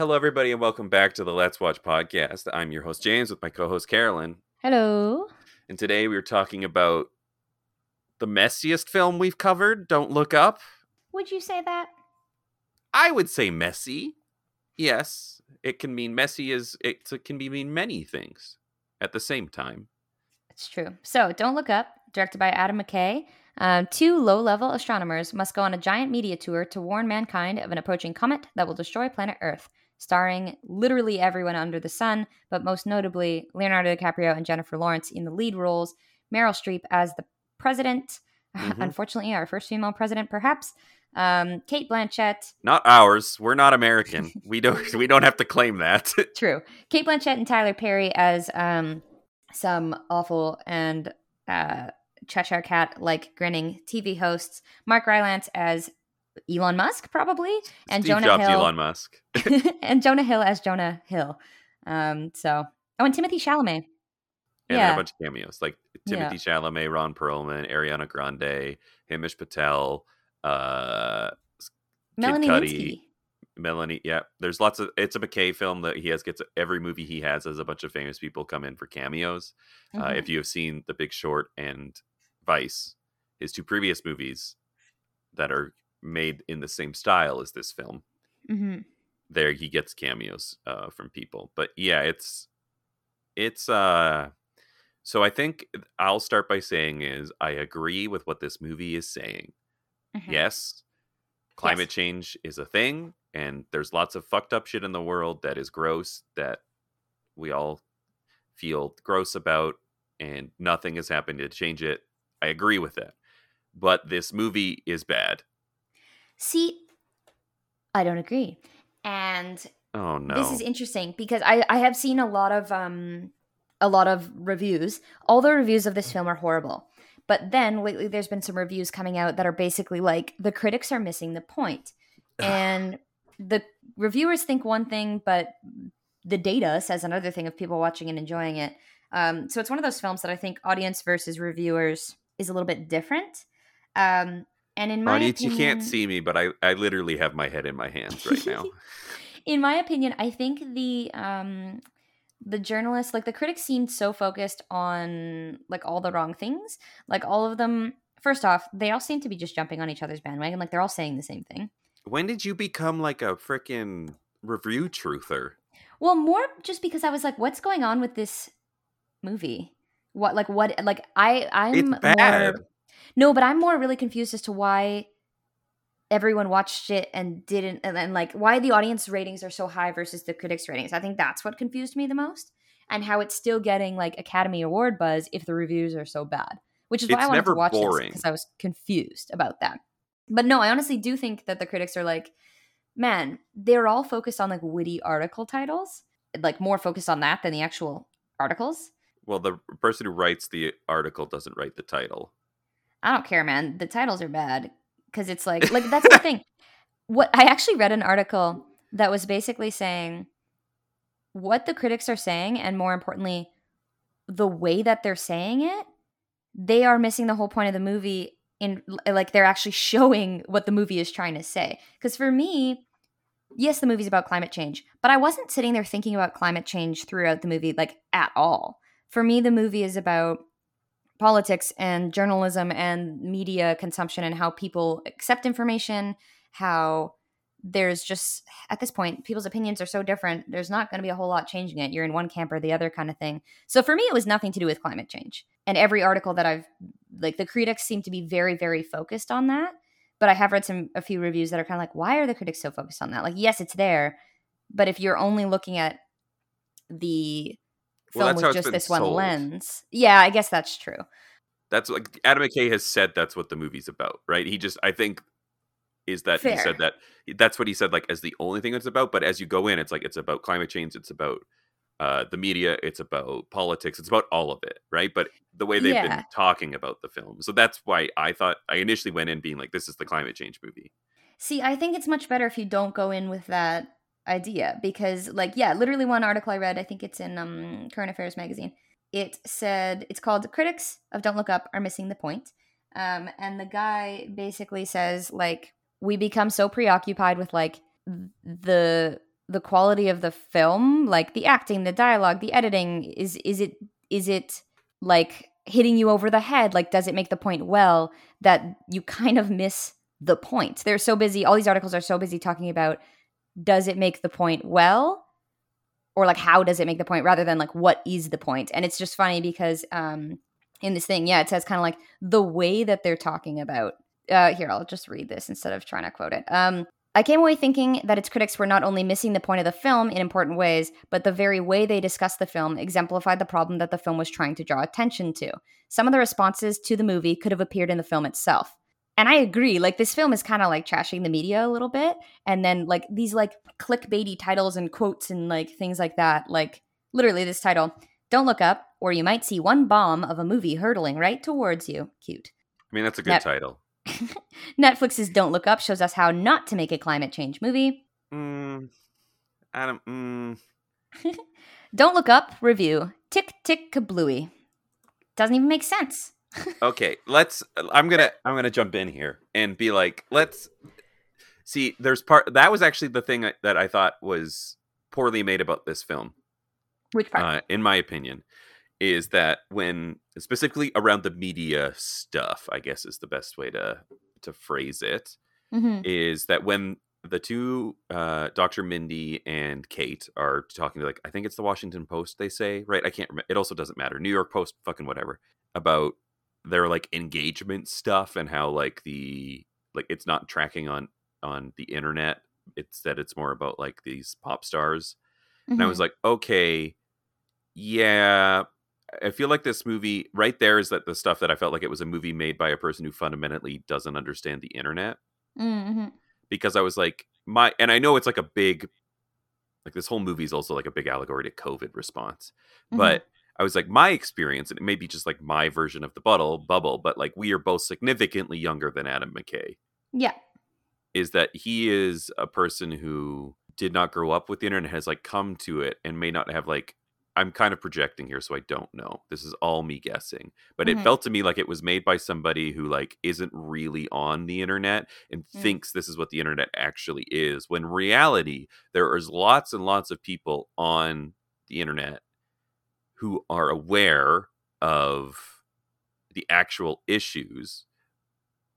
Hello, everybody, and welcome back to the Let's Watch podcast. I'm your host, James, with my co host, Carolyn. Hello. And today we're talking about the messiest film we've covered, Don't Look Up. Would you say that? I would say messy. Yes, it can mean messy as it can be mean many things at the same time. It's true. So, Don't Look Up, directed by Adam McKay. Um, two low level astronomers must go on a giant media tour to warn mankind of an approaching comet that will destroy planet Earth, starring literally everyone under the sun, but most notably Leonardo DiCaprio and Jennifer Lawrence in the lead roles, Meryl Streep as the president. Mhm. Unfortunately, our first female president, perhaps. Um, Cate Blanchett, Not ours. We're not American. we don't. We don't have to claim that. True. Cate Blanchett and Tyler Perry as um, some awful and uh, Cheshire Cat like grinning TV hosts. Mark Rylance as Elon Musk, probably, and Steve Jonah Jobs, Hill. Elon Musk, and Jonah Hill as Jonah Hill. Um, so, oh, and Timothy Chalamet. and Yeah. a bunch of cameos like Timothy Chalamet, Ron Perlman, Ariana Grande, Hamish Patel, uh, Melanie Cudi. Linsky. Melanie. Yeah, there's lots of. It's a McKay film that he has gets every movie he has has a bunch of famous people come in for cameos. Uh, Mhm. if you have seen The Big Short and Vice, his two previous movies that are made in the same style as this film, Mhm. there he gets cameos uh, from people. But yeah, it's it's uh so I think I'll start by saying is I agree with what this movie is saying. Mhm. Yes, climate change is a thing and there's lots of fucked up shit in the world that is gross that we all feel gross about and nothing has happened to change it. I agree with that. But this movie is bad. See, I don't agree. And Oh no. This is interesting because I I have seen a lot of um a lot of reviews. All the reviews of this film are horrible. But then lately there's been some reviews coming out that are basically like the critics are missing the. And the reviewers think one thing but the data says another thing of people watching and enjoying it. Um, so it's one of those films that I think audience versus reviewers is a little bit different. Um, and in my Audience, you can't see me, but I, I literally have my head in my hands right now. in my opinion, I think the um the journalists, like the critics seemed so focused on like all the wrong things. Like all of them first off, they all seem to be just jumping on each other's bandwagon. Like they're all saying the same thing. when did you become like a freaking review truther? Well, more just because I was like, what's going on with this movie? What like what like I I'm It's bad. more No, but I'm more really confused as to why everyone watched it and didn't and then like why the audience ratings are so high versus the critics ratings. I think that's what confused me the most and how it's still getting like Academy Award buzz if the reviews are so bad. Which is why It's I wanted to watch boring. this because I was confused about that. But no, I honestly do think that the critics are like, man, they're all focused on like witty article titles, like more focused on that than the actual articles. Well, the person who writes the article doesn't write the title. I don't care, man. The titles are bad because it's like like that's the thing. What I actually read an article that was basically saying what the critics are saying, and more importantly, the way that they're saying it, they are missing the whole point of the movie. In like they're actually showing what the movie is trying to say. Because for me, yes, the movie's about climate change, but I wasn't sitting there thinking about climate change throughout the movie, like at all. For me, the movie is about politics and journalism and media consumption and how people accept information, how there's just at this point people's opinions are so different there's not going to be a whole lot changing it. You're in one camp or the other kind of thing. So for me it was nothing to do with climate change. And every article that i've like the critics seem to be very very focused on that but i have read some a few reviews that are kind of like why are the critics so focused on that? Like yes it's there but if you're only looking at the Well, film that's with just this one lens yeah i guess that's true That's like Adam McKay has said that's what the movie's about, right? He just I think is that he said that that's what he said like as the only thing it's about, but as you go in it's like it's about climate change, it's about uh, the media, it's about politics, it's about all of it, right? But the way they've been talking about the film, so that's why I thought I initially went in being like, "This is the climate change movie." See, I think it's much better if you don't go in with that idea because, like, yeah, literally one article I read, I think it's in um, Current Affairs magazine. It said it's called "Critics of Don't Look Up Are Missing the Point," um, and the guy basically says like we become so preoccupied with like the the quality of the film, like the acting, the dialogue, the editing, is is it is it like hitting you over the head? Like, does it make the point well that you kind of miss the point? They're so busy. All these articles are so busy talking about does it make the point well, or like how does it make the point, rather than like what is the point? And it's just funny because um, in this thing, yeah, it says kind of like the way that they're talking about. Uh, here, I'll just read this instead of trying to quote it. Um, I came away thinking that its critics were not only missing the point of the film in important ways, but the very way they discussed the film exemplified the problem that the film was trying to draw attention to. Some of the responses to the movie could have appeared in the film itself. And I agree, like this film is kind of like trashing the media a little bit. And then like these like clickbaity titles and quotes and like things like that. Like literally this title, Don't Look Up, or you might see one bomb of a movie hurtling right towards you. Cute. I mean, that's a good title. Netflix's Don't Look Up shows us how not to make a climate change movie. Mm, Adam, mm. Don't Look Up review Tick Tick Kablooey. Doesn't even make sense. Okay, let's. I'm gonna. I'm gonna jump in here and be like, let's see. There's part that was actually the thing that I thought was poorly made about this film. Which part? Uh, in my opinion, is that when specifically around the media stuff, I guess is the best way to to phrase it. Mm-hmm. Is that when the two uh, Dr. Mindy and Kate are talking to like I think it's the Washington Post they say, right? I can't remember. It also doesn't matter. New York Post fucking whatever about their like engagement stuff and how like the like it's not tracking on on the internet. It's that it's more about like these pop stars. Mm-hmm. And I was Mm-hmm. like, okay, yeah, I feel like this movie right there is that the stuff that I felt like it was a movie made by a person who fundamentally doesn't understand the internet. Mm-hmm. Because I was like, my and I know it's like a big like this whole movie is also like a big allegory to COVID response. Mm-hmm. But I was like, my experience, and it may be just like my version of the bubble bubble, but like we are both significantly younger than Adam McKay. Yeah. Is that he is a person who did not grow up with the internet, has like come to it and may not have like I'm kind of projecting here, so I don't know. This is all me guessing. But Mhm. it felt to me like it was made by somebody who like isn't really on the internet and Mm. thinks this is what the internet actually is. When reality, there is lots and lots of people on the internet who are aware of the actual issues,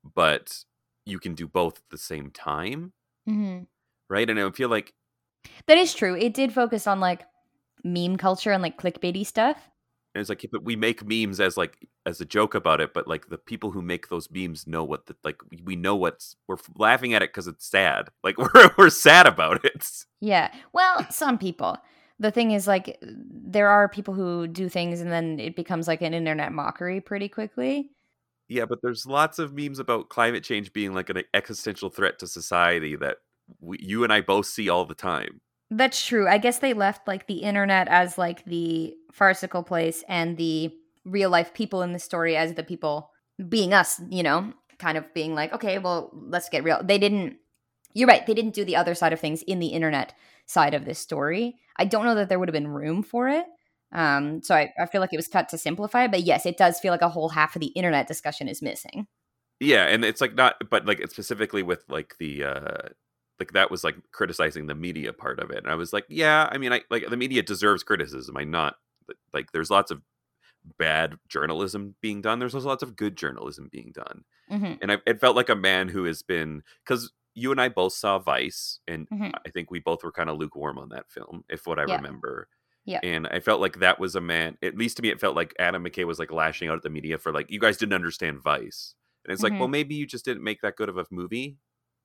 but you can do both at the same time, Mm-hmm. right? And I feel like That is true. It did focus on like meme culture and like clickbaity stuff. And it's like, but we make memes as like as a joke about it, but like the people who make those memes know what the like we- we know what's we're laughing at it because it's sad. Like we're we're sad about it. Yeah. Well, some people. The thing is, like, there are people who do things and then it becomes like an internet mockery pretty quickly. Yeah, but there's lots of memes about climate change being like an existential threat to society that we, you and I both see all the time. That's true. I guess they left like the internet as like the farcical place and the real life people in the story as the people being us, you know, kind of being like, okay, well, let's get real. They didn't, you're right, they didn't do the other side of things in the internet side of this story. I don't know that there would have been room for it. Um, so I, I feel like it was cut to simplify but yes, it does feel like a whole half of the internet discussion is missing. Yeah, and it's like not, but like it's specifically with like the uh like that was like criticizing the media part of it, and I was like, yeah, I mean, I like the media deserves criticism. I not like there's lots of bad journalism being done. There's also lots of good journalism being done, hmm and I, it felt like a man who has been because you and I both saw Vice, and Mhm. I think we both were kind of lukewarm on that film, if what I Yeah. remember. Yeah. And I felt like that was a man, at least to me, it felt like Adam McKay was like lashing out at the media for like, you guys didn't understand Vice. And it's like, Mhm. well, maybe you just didn't make that good of a movie.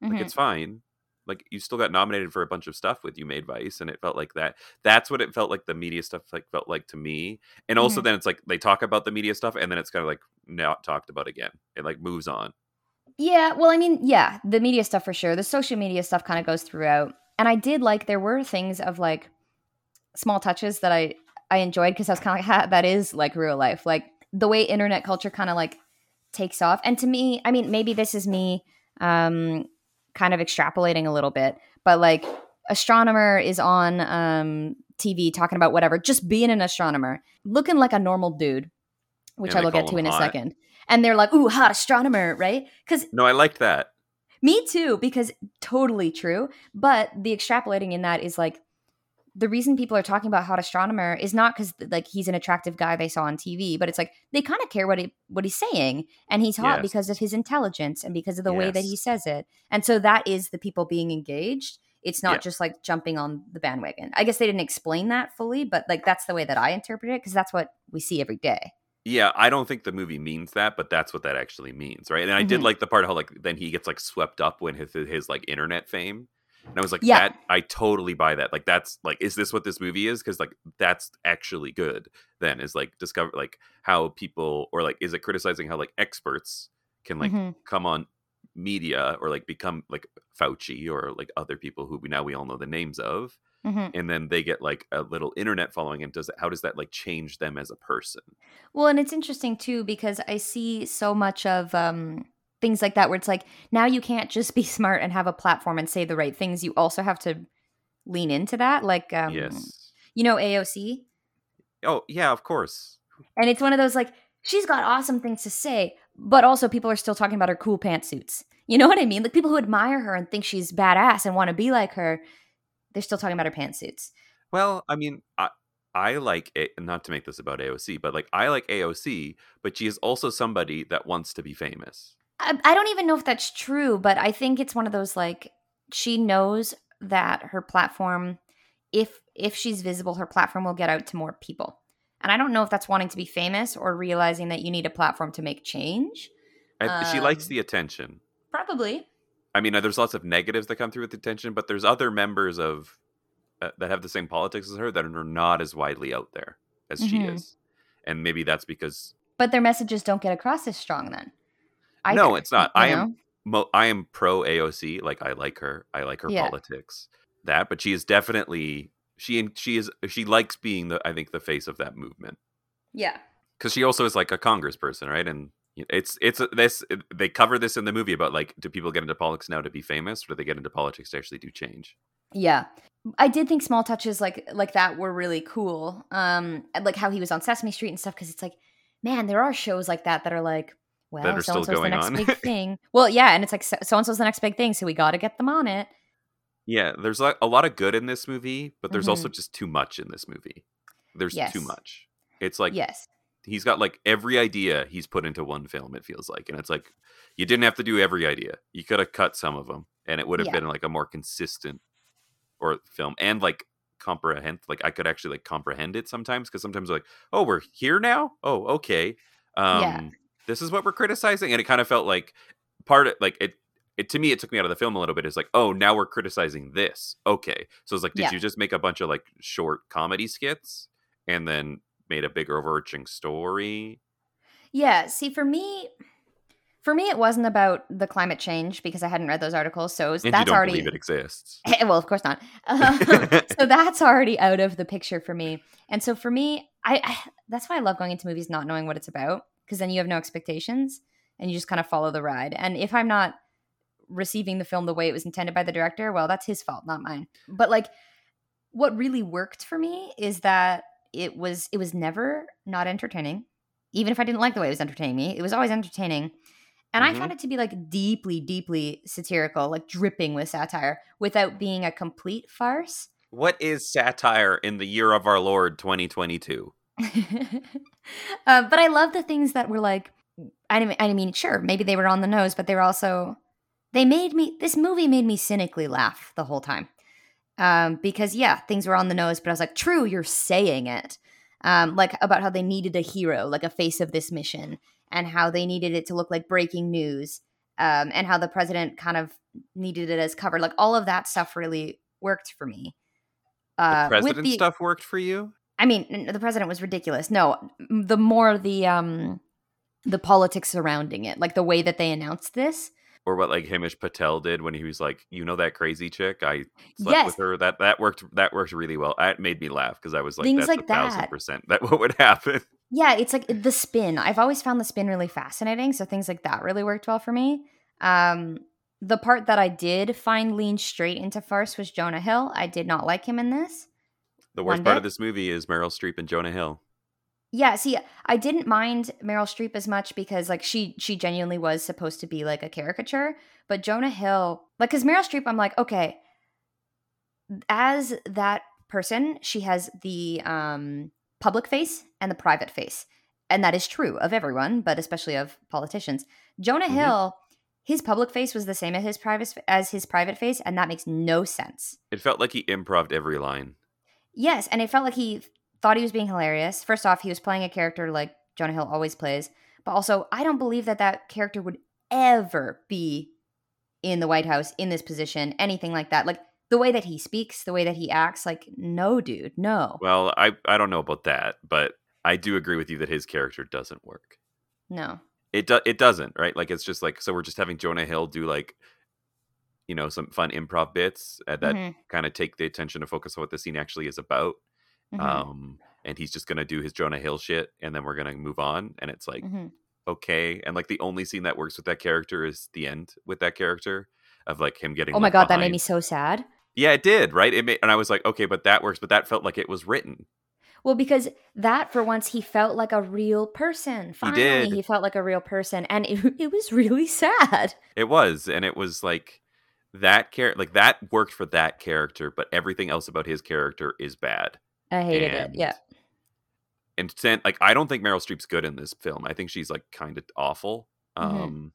Like, Mhm. it's fine. Like, you still got nominated for a bunch of stuff with You Made Vice. And it felt like that. That's what it felt like the media stuff like felt like to me. And also Mhm. then it's like they talk about the media stuff and then it's kind of like not talked about again. It like moves on. Yeah, well, I mean, yeah, the media stuff for sure. The social media stuff kind of goes throughout. And I did like there were things of like small touches that I I enjoyed because I was kind of like, ha, that is like real life. Like the way internet culture kind of like takes off. And to me, I mean, maybe this is me um kind of extrapolating a little bit, but like astronomer is on um TV talking about whatever, just being an astronomer, looking like a normal dude, which And I will get to in a second. And they're like, "Ooh, hot astronomer," right? Because No, I liked that. Me too, because totally true. But the extrapolating in that is like the reason people are talking about Hot Astronomer is not because like he's an attractive guy they saw on TV, but it's like they kind of care what he what he's saying, and he's hot Yes. because of his intelligence and because of the way that he says it, and so that is the people being engaged. It's not Yeah. just like jumping on the bandwagon. I guess they didn't explain that fully, but like that's the way that I interpret it because that's what we see every day. Yeah, I don't think the movie means that, but that's what that actually means, right? And I did Mhm. like the part how like then he gets like swept up when his his like internet fame. And I was like, Yeah. that I totally buy that. Like that's like, is this what this movie is? Because like that's actually good. Then is like discover like how people or like is it criticizing how like experts can like Mhm. come on media or like become like Fauci or like other people who we now we all know the names of, Mhm. and then they get like a little internet following. And does it, how does that like change them as a person? Well, and it's interesting too because I see so much of um, things like that where it's like now you can't just be smart and have a platform and say the right things. You also have to lean into that. Like, um, yes. you know, AOC, Oh yeah, of course. and it's one of those like she's got awesome things to say, but also people are still talking about her cool pantsuits. You know what I mean? Like people who admire her and think she's badass and want to be like her, they're still talking about her pantsuits. Well, I mean, I I like it. Not to make this about AOC, but like I like AOC, but she is also somebody that wants to be famous. I, I don't even know if that's true, but I think it's one of those like she knows that her platform, if if she's visible, her platform will get out to more people. And I don't know if that's wanting to be famous or realizing that you need a platform to make change. I, she likes Um, the attention. Probably. I mean, there's lots of negatives that come through with attention, but there's other members of uh, that have the same politics as her that are not as widely out there as she Mhm. is, and maybe that's because But their messages don't get across as strong then. No, either, it's not. I am mo- I am pro AOC. Like I like her. I like her Yeah. politics. That, but she is definitely she and she is she likes being the I think the face of that movement Yeah. because she also is like a congressperson, right? And it's it's this they cover this in the movie about like do people get into politics now to be famous, or do they get into politics to actually do change? Yeah. I did think small touches like like that were really cool. Um like how he was on Sesame Street and stuff cuz it's like man, there are shows like that that are like well, That are still so's the going next on. big thing. Well, yeah, and it's like so and so's the next big thing, so we got to get them on it. Yeah, there's like a lot of good in this movie, but there's Mm-hmm. also just too much in this movie. There's Yes. too much. It's like yes. He's got like every idea he's put into one film it feels like and it's like you didn't have to do every idea you could have cut some of them and it would have Yeah. been like a more consistent or film and like comprehend like i could actually like comprehend it sometimes because sometimes like oh we're here now oh okay um Yeah. this is what we're criticizing and it kind of felt like part of like it it to me it took me out of the film a little bit it's like oh now we're criticizing this okay so it's like did Yeah. you just make a bunch of like short comedy skits and then made a bigger overarching story Yeah, see for me for me it wasn't about the climate change because I hadn't read those articles, so that's don't already believe it exists well, of course not. Um, so that's already out of the picture for me. And so for me, I, I that's why I love going into movies not knowing what it's about because then you have no expectations and you just kind of follow the ride. And if I'm not receiving the film the way it was intended by the director, well, that's his fault, not mine. But like what really worked for me is that it was it was never not entertaining. Even if I didn't like the way it was entertaining me, it was always entertaining. And I Mhm. found it to be like deeply, deeply satirical, like dripping with satire without being a complete farce. what is satire in the year of our lord 2022 uh, but I love the things that were like, I mean, I mean, sure, maybe they were on the nose, but they were also, they made me, this movie made me cynically laugh the whole time. Um, because yeah, things were on the nose, but I was like, true, you're saying it. Um, like about how they needed a hero, like a face of this mission, and how they needed it to look like breaking news, um, and how the president kind of needed it as cover. Like all of that stuff really worked for me. Uh, the president the- stuff worked for you I mean, the president was ridiculous. No, the more the um the politics surrounding it, like the way that they announced this. Or what like hamish patel did when he was like you know that crazy chick i slept Yes. with her that that worked that worked really well it made me laugh because i was like Things that's like a thousand that. percent that what would happen Yeah, it's like the spin. I've always found the spin really fascinating, so things like that really worked well for me. Um the part that I did find lean straight into farce was Jonah Hill. I did not like him in this. the worst part bit. of this movie is meryl streep and jonah hill Yeah, see, I didn't mind Meryl Streep as much because like she she genuinely was supposed to be like a caricature, But Jonah Hill, like, because Meryl Streep, I'm like, okay, as that person, she has the um, public face and the private face. And that is true of everyone, but especially of politicians. Jonah Mhm. Hill, his public face was the same as his private as his private face, and that makes no sense. It felt like he improved every line. Yes, and it felt like he thought he was being hilarious. First off, he was playing a character like Jonah Hill always plays, but also I don't believe that that character would ever be in the White House in this position, anything like that. Like the way that he speaks, the way that he acts, like no, dude, no, Well, I I don't know about that, but I do agree with you that his character doesn't work. no. It do, it doesn't, right? Like it's just like so we're just having Jonah Hill do like you know some fun improv bits that Mhm, kind of take the attention to focus on what the scene actually is about. Mhm, Um and he's just to do his Jonah Hill shit and then we're to move on and it's like mhm. okay and like the only scene that works with that character is the end with that character of like him getting Oh my god, that made me so sad. Yeah, it did, right? It made, and I was like, okay, but that works, but that felt like it was written. Well, because that for once he felt like a real person. Finally, did. he felt like a real person, and it, it was really sad. It was, and it was like that character, like that worked for that character, but everything else about his character is bad. I hated and, it. Yeah. and sen- like I don't think Meryl Streep's good in this film. I think she's like kind of awful. Mhm. Um,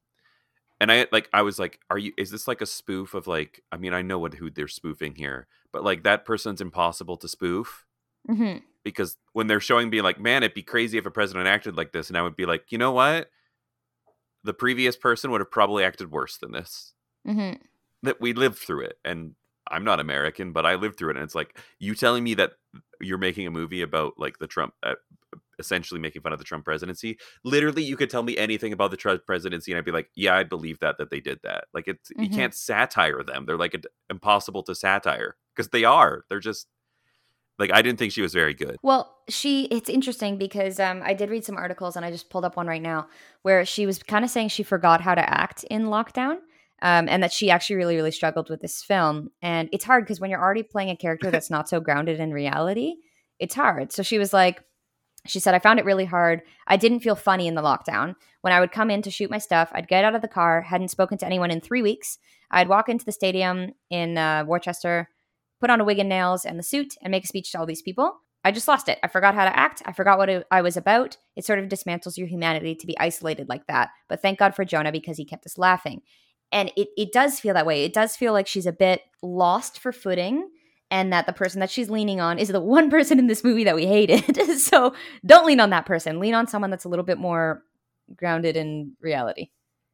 and I like I was like, are you? Is this like a spoof of like? I mean, I know what who they're spoofing here, but like that person's impossible to spoof. hmm because when they're showing me like man it'd be crazy if a president acted like this and i would be like you know what the previous person would have probably acted worse than this hmm that we lived through it and i'm not american but i lived through it and it's like you telling me that you're making a movie about like the trump uh, essentially making fun of the trump presidency literally you could tell me anything about the trump presidency and i'd be like yeah i believe that that they did that like it's you Mhm. can't satire them they're like impossible to satire because they are they're just like i didn't think she was very good Well, she it's interesting because um, I did read some articles and I just pulled up one right now where she was kind of saying she forgot how to act in lockdown. Um, and that she actually really, really struggled with this film. And it's hard because when you're already playing a character that's not so grounded in reality, it's hard. So she was like, she said, I found it really hard. I didn't feel funny in the lockdown. When I would come in to shoot my stuff, I'd get out of the car, hadn't spoken to anyone in three weeks. I'd walk into the stadium in uh, Worcester, put on a wig and nails and the suit, and make a speech to all these people. I just lost it. I forgot how to act. I forgot what it, I was about. It sort of dismantles your humanity to be isolated like that. But thank God for Jonah because he kept us laughing. And it, it does feel that way. It does feel like she's a bit lost for footing and that the person that she's leaning on is the one person in this movie that we hated. so don't lean on that person. Lean on someone that's a little bit more grounded in reality.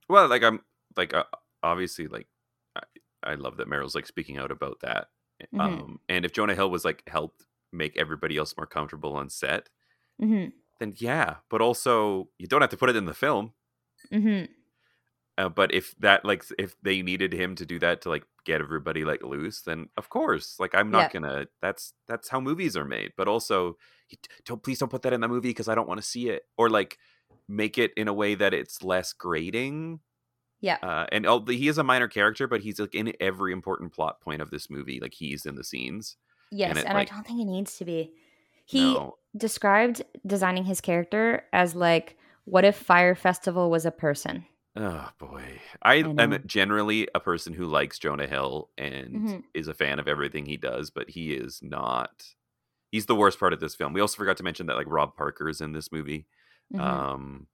Well, like I'm like uh, obviously like I, I love that Meryl's like speaking out about that. Mhm. Um and if Jonah Hill was like helped make everybody else more comfortable on set, mm-hmm. then yeah, but also you don't have to put it in the film. hmm Uh, but if that like if they needed him to do that to like get everybody like loose, then of course, like I'm not gonna. That's that's how movies are made. But also, don't please don't put that in the movie because I don't want to see it. Or like make it in a way that it's less grating. Yeah. Uh, and oh, he is a minor character, but he's like in every important plot point of this movie. Like he's in the scenes. Yes. it, And, like- I don't think he needs to be. He no, described designing his character as like, what if Fyre Festival was a person? Oh boy, I, I am generally a person who likes Jonah Hill and Mhm. is a fan of everything he does, but he is not. He's the worst part of this film. We also forgot to mention that like Rob Parker is in this movie Mhm. um,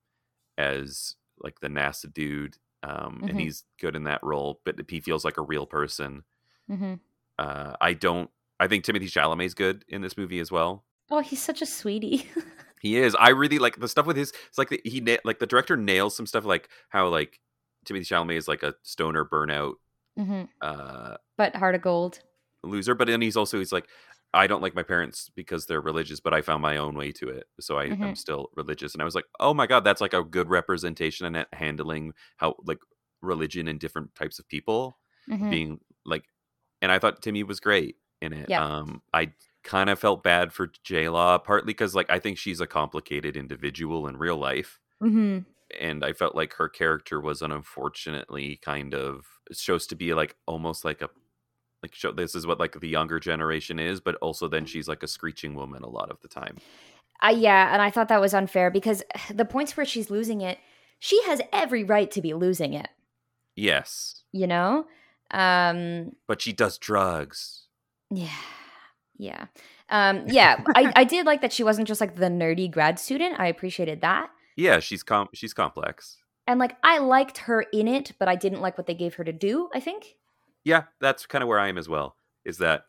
as like the NASA dude, um, Mhm. and he's good in that role. But he feels like a real person. Mhm. Uh, I don't. I think Timothy Chalamet's good in this movie as well. Oh, he's such a sweetie. He is. I really like the stuff with his. It's like the, he na- like the director nails some stuff like how like Timothy Chalamet is like a stoner burnout hmm uh But heart of gold. loser, but then he's also he's like I don't like my parents because they're religious, but I found my own way to it, so I am Mhm. still religious. And I was like, oh my god, that's like a good representation and handling how like religion and different types of people Mhm. being like. And I thought Timmy was great in it. Yeah. Um, I kind of felt bad for J Law, partly because like I think she's a complicated individual in real life. hmm and I felt like her character was an unfortunately kind of shows to be like almost like a like show this is what like the younger generation is, but also then she's like a screeching woman a lot of the time. Uh, yeah, and I thought that was unfair because the points where she's losing it, she has every right to be losing it. Yes, you know? Um but she does drugs. yeah. Yeah. Um yeah, I I did like that she wasn't just like the nerdy grad student. I appreciated that. Yeah, she's com- she's complex. And like I liked her in it, but I didn't like what they gave her to do, I think. Yeah, that's kind of where I am as well. Is that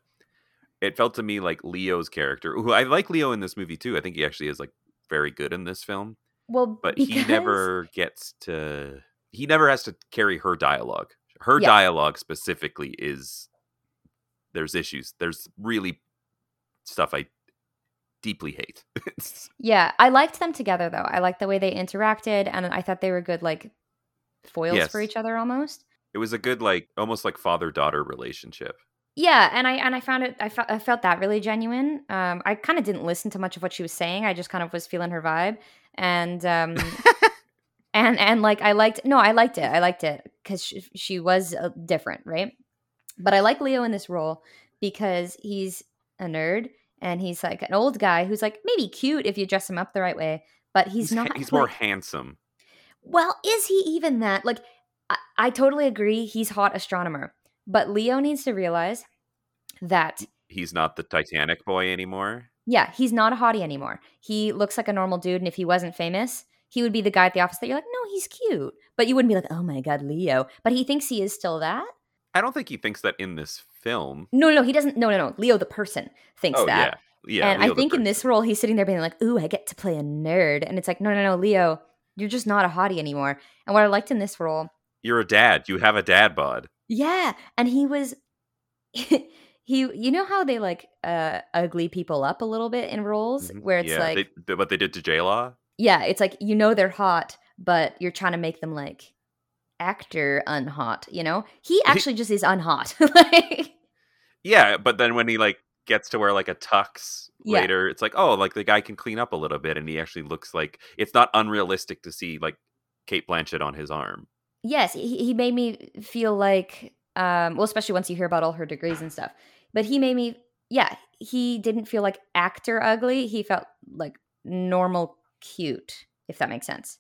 it felt to me like Leo's character, who I like Leo in this movie too. I think he actually is like very good in this film, Well, but he never gets to. He never has to carry her dialogue. Her Yeah. dialogue specifically is there's issues. There's really stuff I deeply hate. Yeah, I liked them together though. I liked the way they interacted and I thought they were good like foils for each other almost. it was a good like almost like father daughter relationship. Yeah, and I and I found it I felt I felt that really genuine. Um I kind of didn't listen to much of what she was saying. I just kind of was feeling her vibe and um and and like I liked no, I liked it. I liked it cuz she, she was uh, different, right? But I like Leo in this role because he's a nerd and he's like an old guy who's like maybe cute if you dress him up the right way, but he's, He's, not he's like- more handsome. Well, is he even that? Like, I, I totally agree. He's hot astronomer, but Leo needs to realize that He's not the Titanic boy anymore. yeah, he's not a hottie anymore. He looks like a normal dude, and if he wasn't famous, he would be the guy at the office that you're like, no, he's cute, but you wouldn't be like, oh my god, Leo. But he thinks he is still that. I don't think he thinks that in this film. No, no, he doesn't. No, no, no. Leo, the person, thinks oh that. yeah, yeah. and Leo I think in this role, he's sitting there being like, ooh, I get to play a nerd, and it's like, no, no, no, Leo, you're just not a hottie anymore. And what I liked in this role you're a dad. You have a dad bod. Yeah, and he was he you know how they like uh ugly people up a little bit in roles Mhm. where it's yeah, like they, what they did to J Law. yeah, it's like you know they're hot, but you're trying to make them like actor unhot, you know? He actually just is unhot. like Yeah, but then when he like gets to wear like a tux Yeah. later, it's like oh, like the guy can clean up a little bit, and he actually looks like it's not unrealistic to see like Cate Blanchett on his arm. yes, he, he made me feel like um well especially once you hear about all her degrees and stuff. But he made me yeah, he didn't feel like actor ugly. He felt like normal cute, if that makes sense.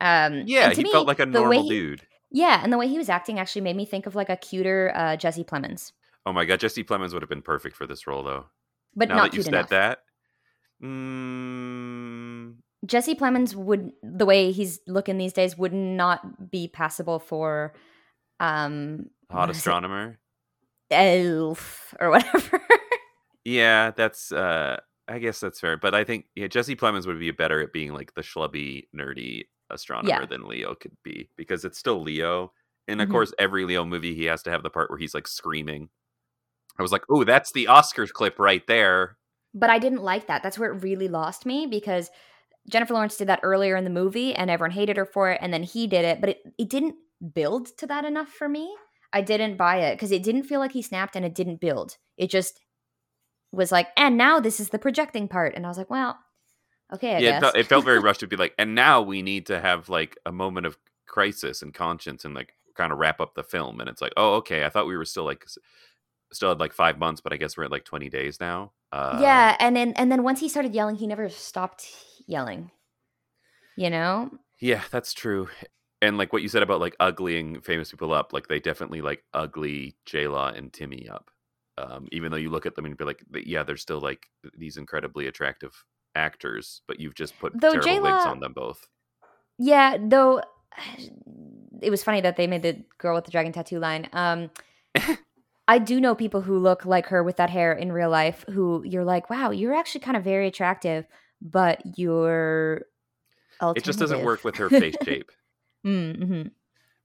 Um Yeah, he me, felt like a normal he- dude. Yeah, and the way he was acting actually made me think of like a cuter uh, Jesse Plemons, Oh my god, Jesse Plemons would have been perfect for this role though. but now not that you said enough. that, mm, Jesse Plemons would the way he's looking these days would not be passable for um hot what is it? astronomer. elf or whatever. Yeah, that's uh I guess that's fair. But I think yeah, Jesse Plemons would be better at being like the schlubby, nerdy astronomer Yeah. than Leo could be. Because it's still Leo. And of Mhm. course every Leo movie he has to have the part where he's like screaming. I was like, oh, that's the Oscars clip right there. but I didn't like that. That's where it really lost me because Jennifer Lawrence did that earlier in the movie and everyone hated her for it and then he did it, but it, it didn't build to that enough for me. I didn't buy it because it didn't feel like he snapped and it didn't build. It just was like, and now this is the projecting part. And I was like, well, okay, I yeah, it, felt, it felt very rushed to be like, and now we need to have like a moment of crisis and conscience and like kind of wrap up the film. And it's like, oh, okay, I thought we were still like still had like five months, but I guess we're at like twenty days now. Uh, yeah, and then and then once he started yelling, he never stopped yelling. You know? Yeah, that's true. And like what you said about like uglying famous people up, like they definitely like ugly J Law and Timmy up. Um, even though you look at them and be like, yeah, they're still like these incredibly attractive actors, but you've just put Though terrible wigs J-Law- on them both. Yeah, though it was funny that they made the girl with the dragon tattoo line. Um I do know people who look like her with that hair in real life who you're like, wow, you're actually kind of very attractive, but you're It just doesn't work with her face shape, mm-hmm,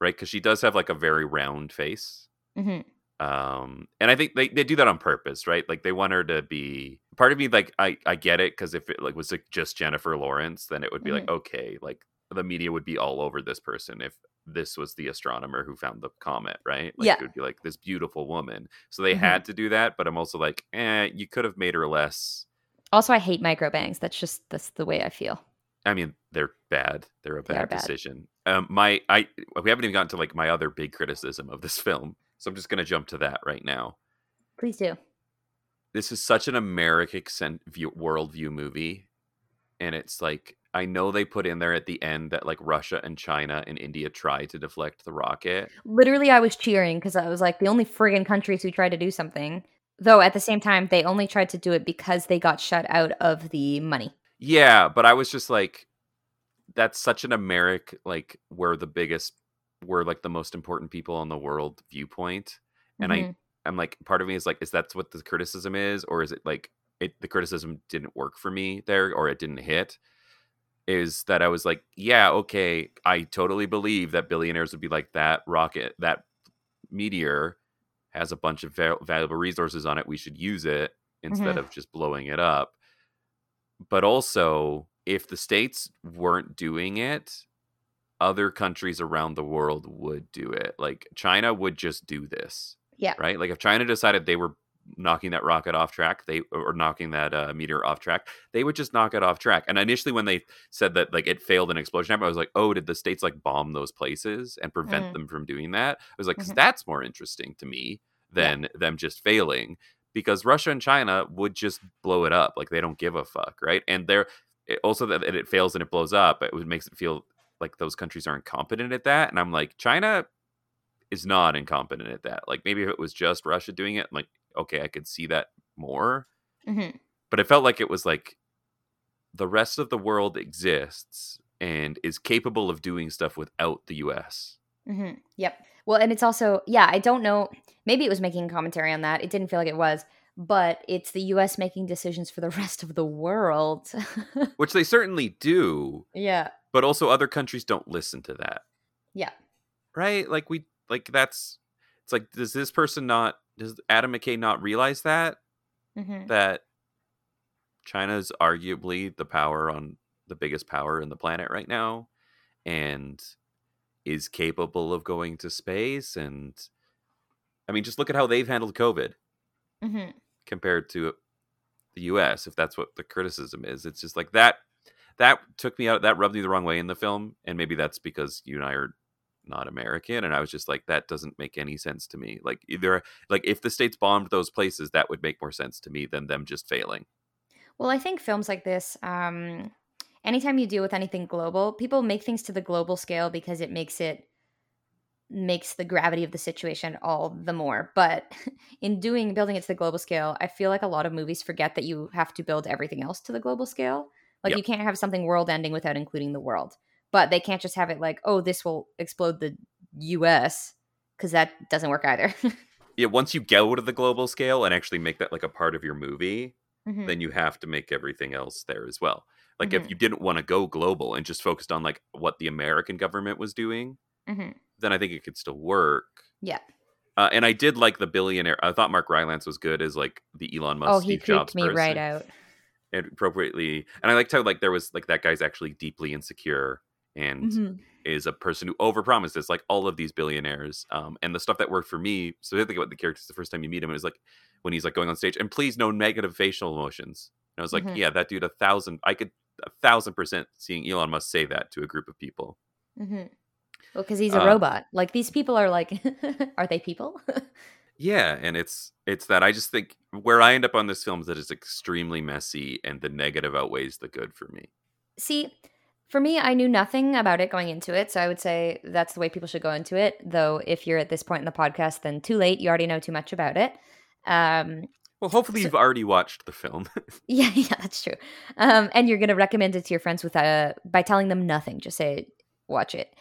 right? Because she does have like a very round face. hmm um and i think they, they do that on purpose right like they want her to be part of me like i i get it because if it like was like just jennifer lawrence then it would be like okay like the media would be all over this person if this was the astronomer who found the comet right like Yeah. it would be like this beautiful woman so they Mhm. had to do that but i'm also like eh you could have made her less Also, I hate micro bangs. That's just that's the way I feel. I mean, they're bad. They're a bad bad. decision. Um, my I we haven't even gotten to like my other big criticism of this film, so I'm just gonna jump to that right now. Please do. This is such an American view, worldview movie, and it's like I know they put in there at the end that like Russia and China and India tried to deflect the rocket. Literally, I was cheering because I was like the only friggin' countries who tried to do something. Though at the same time, they only tried to do it because they got shut out of the money. Yeah, but I was just like, that's such an American like we're the biggest, we're like the most important people in the world viewpoint, and Mhm. I I'm like part of me is like, is that what the criticism is, or is it like it the criticism didn't work for me there, or it didn't hit? Is that I was like, yeah, okay, I totally believe that billionaires would be like that rocket, that meteor has a bunch of val- valuable resources on it. We should use it instead Mhm. of just blowing it up. But also, if the states weren't doing it, other countries around the world would do it. Like China would just do this, Yeah. right? Like if China decided they were knocking that rocket off track, they or knocking that uh, meteor off track, they would just knock it off track. And initially, when they said that like it failed an explosion, happened, I was like, oh, did the states like bomb those places and prevent Mhm. them from doing that? I was like, Mhm. that's more interesting to me Yeah. than them just failing because Russia and China would just blow it up. Like they don't give a fuck, right? And they're it- also that it fails and it blows up. It makes it feel like those countries are incompetent at that. And I'm like, China is not incompetent at that. Like maybe if it was just Russia doing it, I'm like, okay, I could see that more. Mhm. But it felt like it was like the rest of the world exists and is capable of doing stuff without the US. hmm Yep. Well, and it's also, yeah, I don't know. Maybe it was making commentary on that. It didn't feel like it was, but it's the US making decisions for the rest of the world. Which they certainly do, yeah. but also other countries don't listen to that. Yeah. right? Like we like that's it's like does this person not does Adam McKay not realize that? Hmm that China's arguably the power on the biggest power in the planet right now and is capable of going to space and I mean just look at how they've handled COVID hmm compared to the US if that's what the criticism is. It's just like that that took me out that rubbed me the wrong way in the film and maybe that's because you and I are not American and I was just like that doesn't make any sense to me. Like either like if the states bombed those places that would make more sense to me than them just failing. Well, I think films like this, um, anytime you deal with anything global, people make things to the global scale because it makes it makes the gravity of the situation all the more. But in doing building it to the global scale, I feel like a lot of movies forget that you have to build everything else to the global scale. Like Yep. you can't have something world ending without including the world. But they can't just have it like, oh, this will explode the US because that doesn't work either. Yeah, once you go to the global scale and actually make that like a part of your movie, Mhm. then you have to make everything else there as well. Like Mhm. if you didn't want to go global and just focused on like what the American government was doing, Mhm. then I think it could still work. Yeah. Uh, and I did like the billionaire. I thought Mark Rylance was good as like the Elon Musk. Oh, he Steve Jobs creeped me right out. And appropriately, and I liked how like there was like that guy's actually deeply insecure and Mhm. is a person who overpromises like all of these billionaires. Um, and the stuff that worked for me. So I think about the characters the first time you meet him, it was like when he's like going on stage and please no negative facial emotions. And I was like, Mhm. yeah, that dude, a thousand. I could a thousand percent seeing Elon Musk say that to a group of people. hmm Well, because he's a Uh, robot. Like these people are like, are they people? Yeah, and it's it's that I just think where I end up on this film is that it's extremely messy and the negative outweighs the good for me. See, for me, I knew nothing about it going into it, so I would say that's the way people should go into it. Though, if you're at this point in the podcast, then too late. You already know too much about it. Um, Well, hopefully So- you've already watched the film. yeah, yeah, that's true. Um, and you're gonna recommend it to your friends with uh, by telling them nothing. Just say, watch it.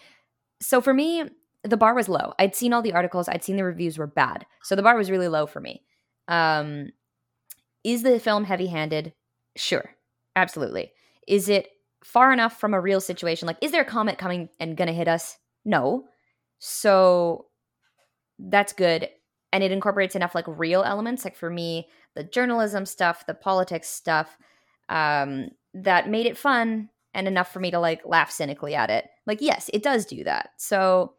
So for me, the bar was low. I'd seen all the articles. I'd seen the reviews were bad, so the bar was really low for me. Um, is the film heavy-handed? Sure, absolutely. Is it far enough from a real situation? Like, is there a comet coming and gonna hit us? No. So that's good. And it incorporates enough like real elements, like for me, the journalism stuff, the politics stuff, um, that made it fun and enough for me to like laugh cynically at it. Like, yes, it does do that. So,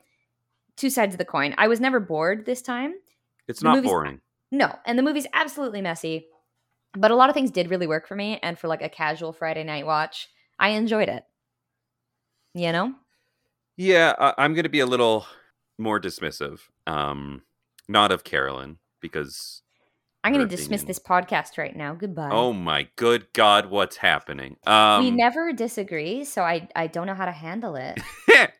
two sides of the coin. I was never bored this time. It's The not boring. No, and the movie's absolutely messy, but a lot of things did really work for me. And for like a casual Friday night watch, I enjoyed it. You know? Yeah, I, I'm going to be a little more dismissive. Um, not of Carolyn because I'm going to dismiss this podcast right now. Goodbye. Oh my good God, what's happening? Um, we never disagree, so I I don't know how to handle it.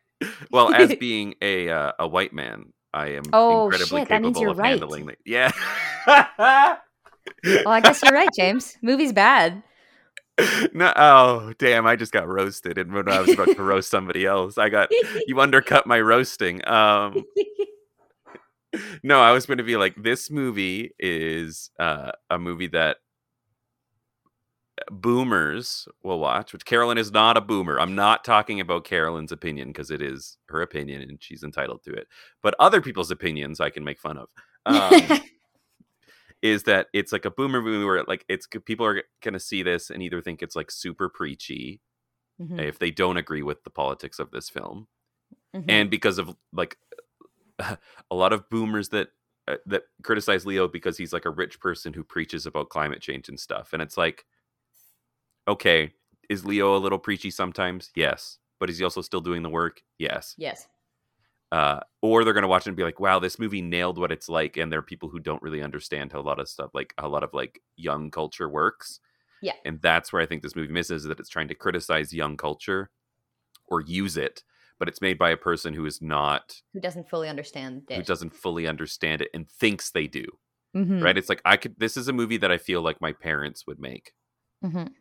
well, as being a uh, a white man, I am Oh, incredibly shit, that means capable you're of right. handling it. Yeah. Well, I guess you're right, James. Movie's bad. no, oh damn! I just got roasted, and when I was about to roast somebody else, I got you undercut my roasting. Um, no, I was going to be like, this movie is uh, a movie that boomers will watch. Which Carolyn is not a boomer. I'm not talking about Carolyn's opinion because it is her opinion and she's entitled to it. But other people's opinions, I can make fun of. Um, is that it's like a boomer movie where like it's people are gonna see this and either think it's like super preachy Mhm, if they don't agree with the politics of this film mhm. and because of like a lot of boomers that uh, that criticize Leo because he's like a rich person who preaches about climate change and stuff and it's like okay is Leo a little preachy sometimes yes but is he also still doing the work yes yes. Uh, or they're going to watch it and be like, "Wow, this movie nailed what it's like." And there are people who don't really understand how a lot of stuff, like a lot of like young culture works. Yeah. and that's where I think this movie misses is that it's trying to criticize young culture or use it, but it's made by a person who is not Who doesn't fully understand who it? doesn't fully understand it and thinks they do. Mhm, Right? It's like I could. This is a movie that I feel like my parents would make, mhm.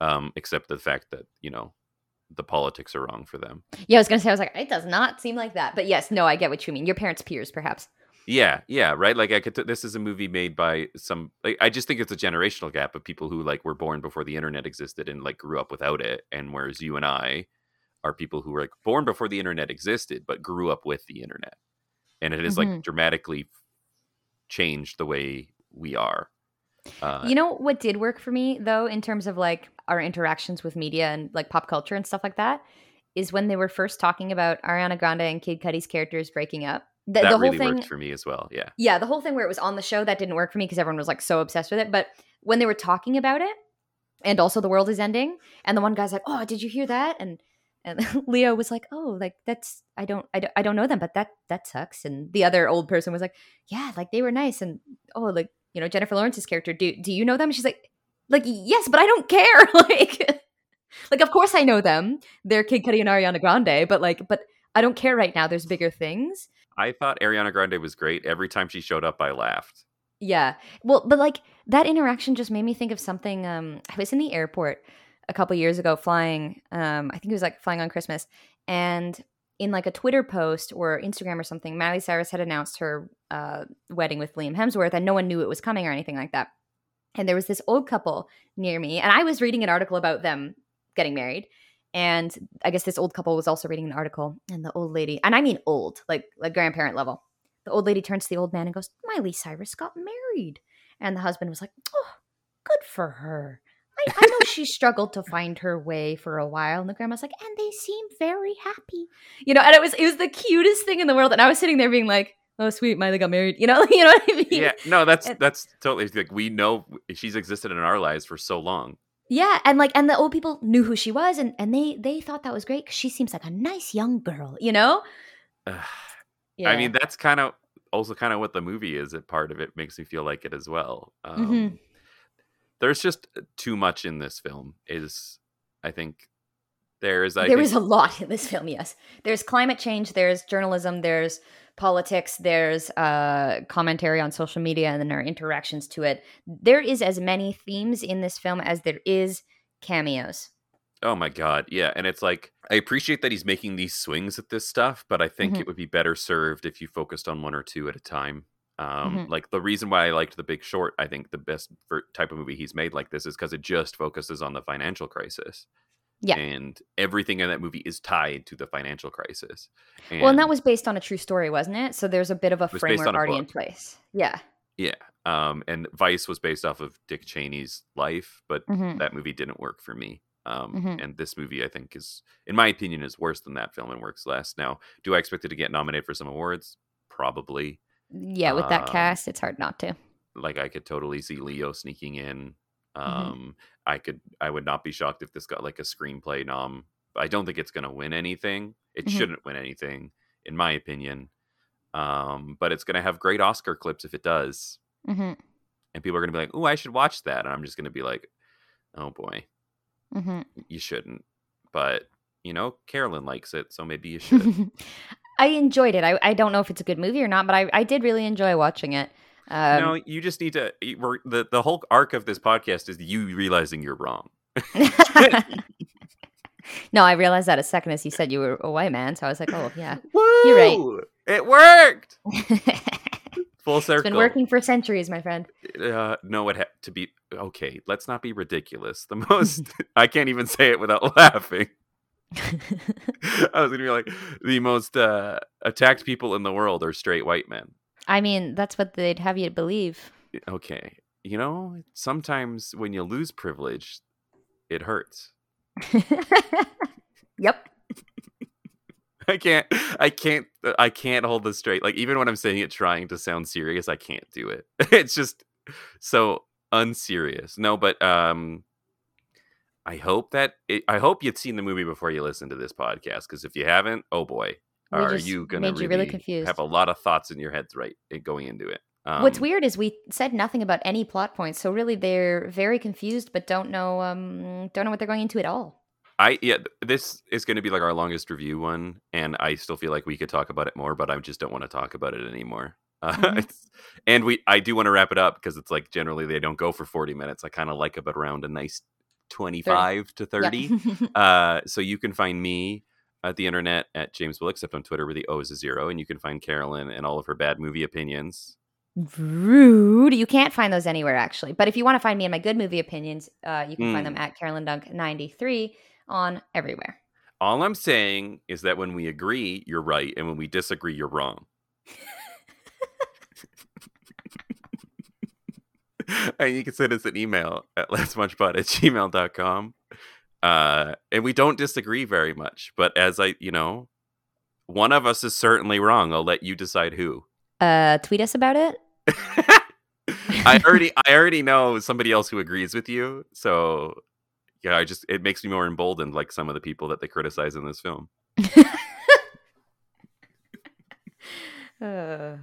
um, except the fact that you know the politics are wrong for them. Yeah, I was gonna say, I was like, it does not seem like that, but yes, no, I get what you mean. Your parents' peers, perhaps. Yeah, yeah, right. Like I could. T- this is a movie made by some. Like, I just think it's a generational gap of people who like were born before the internet existed and like grew up without it, and whereas you and I are people who were like born before the internet existed but grew up with the internet, and it has like Mhm. dramatically changed the way we are. Uh, you know what did work for me though, in terms of like our interactions with media and like pop culture and stuff like that, is when they were first talking about Ariana Grande and Kid Cudi's characters breaking up. The, that the whole really thing, worked for me as well. Yeah, yeah, the whole thing where it was on the show that didn't work for me because everyone was like so obsessed with it. But when they were talking about it, and also the world is ending, and the one guy's like, "Oh, did you hear that?" and and Leo was like, "Oh, like that's I don't I don't, I don't know them, but that that sucks." And the other old person was like, "Yeah, like they were nice." And oh, like you know Jennifer Lawrence's character, do do you know them? She's like, like yes, but I don't care. like, like of course I know them. They're Kid Cudi and Ariana Grande, but like, but I don't care right now. There's bigger things. I thought Ariana Grande was great. Every time she showed up, I laughed. Yeah. Well, but like that interaction just made me think of something. Um, I was in the airport a couple years ago flying. Um, I think it was like flying on Christmas, and in like a Twitter post or Instagram or something, Miley Cyrus had announced her uh, wedding with Liam Hemsworth, and no one knew it was coming or anything like that. And there was this old couple near me, and I was reading an article about them getting married. And I guess this old couple was also reading an article, and the old lady, and I mean old, like like grandparent level. The old lady turns to the old man and goes, "Miley Cyrus got married," and the husband was like, "Oh, good for her." I, I know she struggled to find her way for a while, and the grandma's like, "And they seem very happy," you know. And it was it was the cutest thing in the world, and I was sitting there being like, "Oh, sweet, Miley got married," you know, you know what I mean? Yeah, no, that's And- that's totally like we know she's existed in our lives for so long. Yeah, and like, and the old people knew who she was, and and they they thought that was great because she seems like a nice young girl, you know. Yeah. I mean, that's kind of also kind of what the movie is. It part of it makes me feel like it as well. Um, Mhm. There's just too much in this film. Is I think there is. I there think, is a lot in this film. Yes, there's climate change, there's journalism, there's politics, there's uh, commentary on social media, and then our interactions to it. There is as many themes in this film as there is cameos. Oh my god, yeah, and it's like I appreciate that he's making these swings at this stuff, but I think Mhm. it would be better served if you focused on one or two at a time. Um, Mhm. Like the reason why I liked The Big Short, I think the best type of movie he's made like this is because it just focuses on the financial crisis. Yeah. and everything in that movie is tied to the financial crisis. well, and that was based on a true story, wasn't it? So there's a bit of a framework already in place. Yeah. yeah, um, and Vice was based off of Dick Cheney's life, but Mhm. that movie didn't work for me. Um, Mhm. And this movie, I think, is, in my opinion, is worse than that film and works less. Now, do I expect it to get nominated for some awards? Probably. Yeah, with that Um, cast, it's hard not to. Like I could totally see Leo sneaking in. Mm-hmm. Um, I could. I would not be shocked if this got like a screenplay nom. I don't think it's going to win anything. It Mhm. shouldn't win anything, in my opinion. Um, but it's going to have great Oscar clips if it does. hmm and people are going to be like, "Oh, I should watch that," and I'm just going to be like, "Oh boy, hmm you shouldn't." But you know, Carolyn likes it, so maybe you should. I enjoyed it. I, I don't know if it's a good movie or not, but I, I did really enjoy watching it. Um, no, you just need to. We're, the the whole arc of this podcast is you realizing you're wrong. no, I realized that a second as you said you were a white man, so I was like, oh yeah, Woo! You're right. It worked. Full circle. It's been working for centuries, my friend. Uh, no, it had to be okay. Let's not be ridiculous. The most I can't even say it without laughing. I was gonna be like the most uh, attacked people in the world are straight white men. I mean, that's what they'd have you believe. Okay, you know sometimes when you lose privilege, it hurts. yep. I can't. I can't. I can't hold this straight. Like even when I'm saying it, trying to sound serious, I can't do it. It's just so unserious. No, but um, I hope that it, I hope you'd seen the movie before you listen to this podcast. Because if you haven't, oh boy, We are you gonna made you really confused. have a lot of thoughts in your heads right eh, going into it? Um, What's weird is we said nothing about any plot points, so really they're very confused, but don't know um don't know what they're going into at all. I yeah, this is going to be like our longest review one, and I still feel like we could talk about it more, but I just don't want to talk about it anymore. Uh, Mhm. it's, and we, I do want to wrap it up because it's like generally they don't go for forty minutes. I kind of like about around a nice twenty-five to Yeah. thirty. uh, so you can find me at the internet at James Will, except on Twitter where the O is a zero, and you can find Carolyn and all of her bad movie opinions. Rude. You can't find those anywhere actually. But if you want to find me and my good movie opinions, uh, you can find Mm. them at Carolyn Dunk 93 on everywhere. All I'm saying is that when we agree, you're right, and when we disagree, you're wrong. and you can send us an email at letsmuchpod at gmail.com. Uh, and we don't disagree very much, but as I, you know, one of us is certainly wrong. I'll let you decide who. Uh, tweet us about it. I already, I already know somebody else who agrees with you. So, yeah, I just it makes me more emboldened, like some of the people that they criticize in this film. Uh,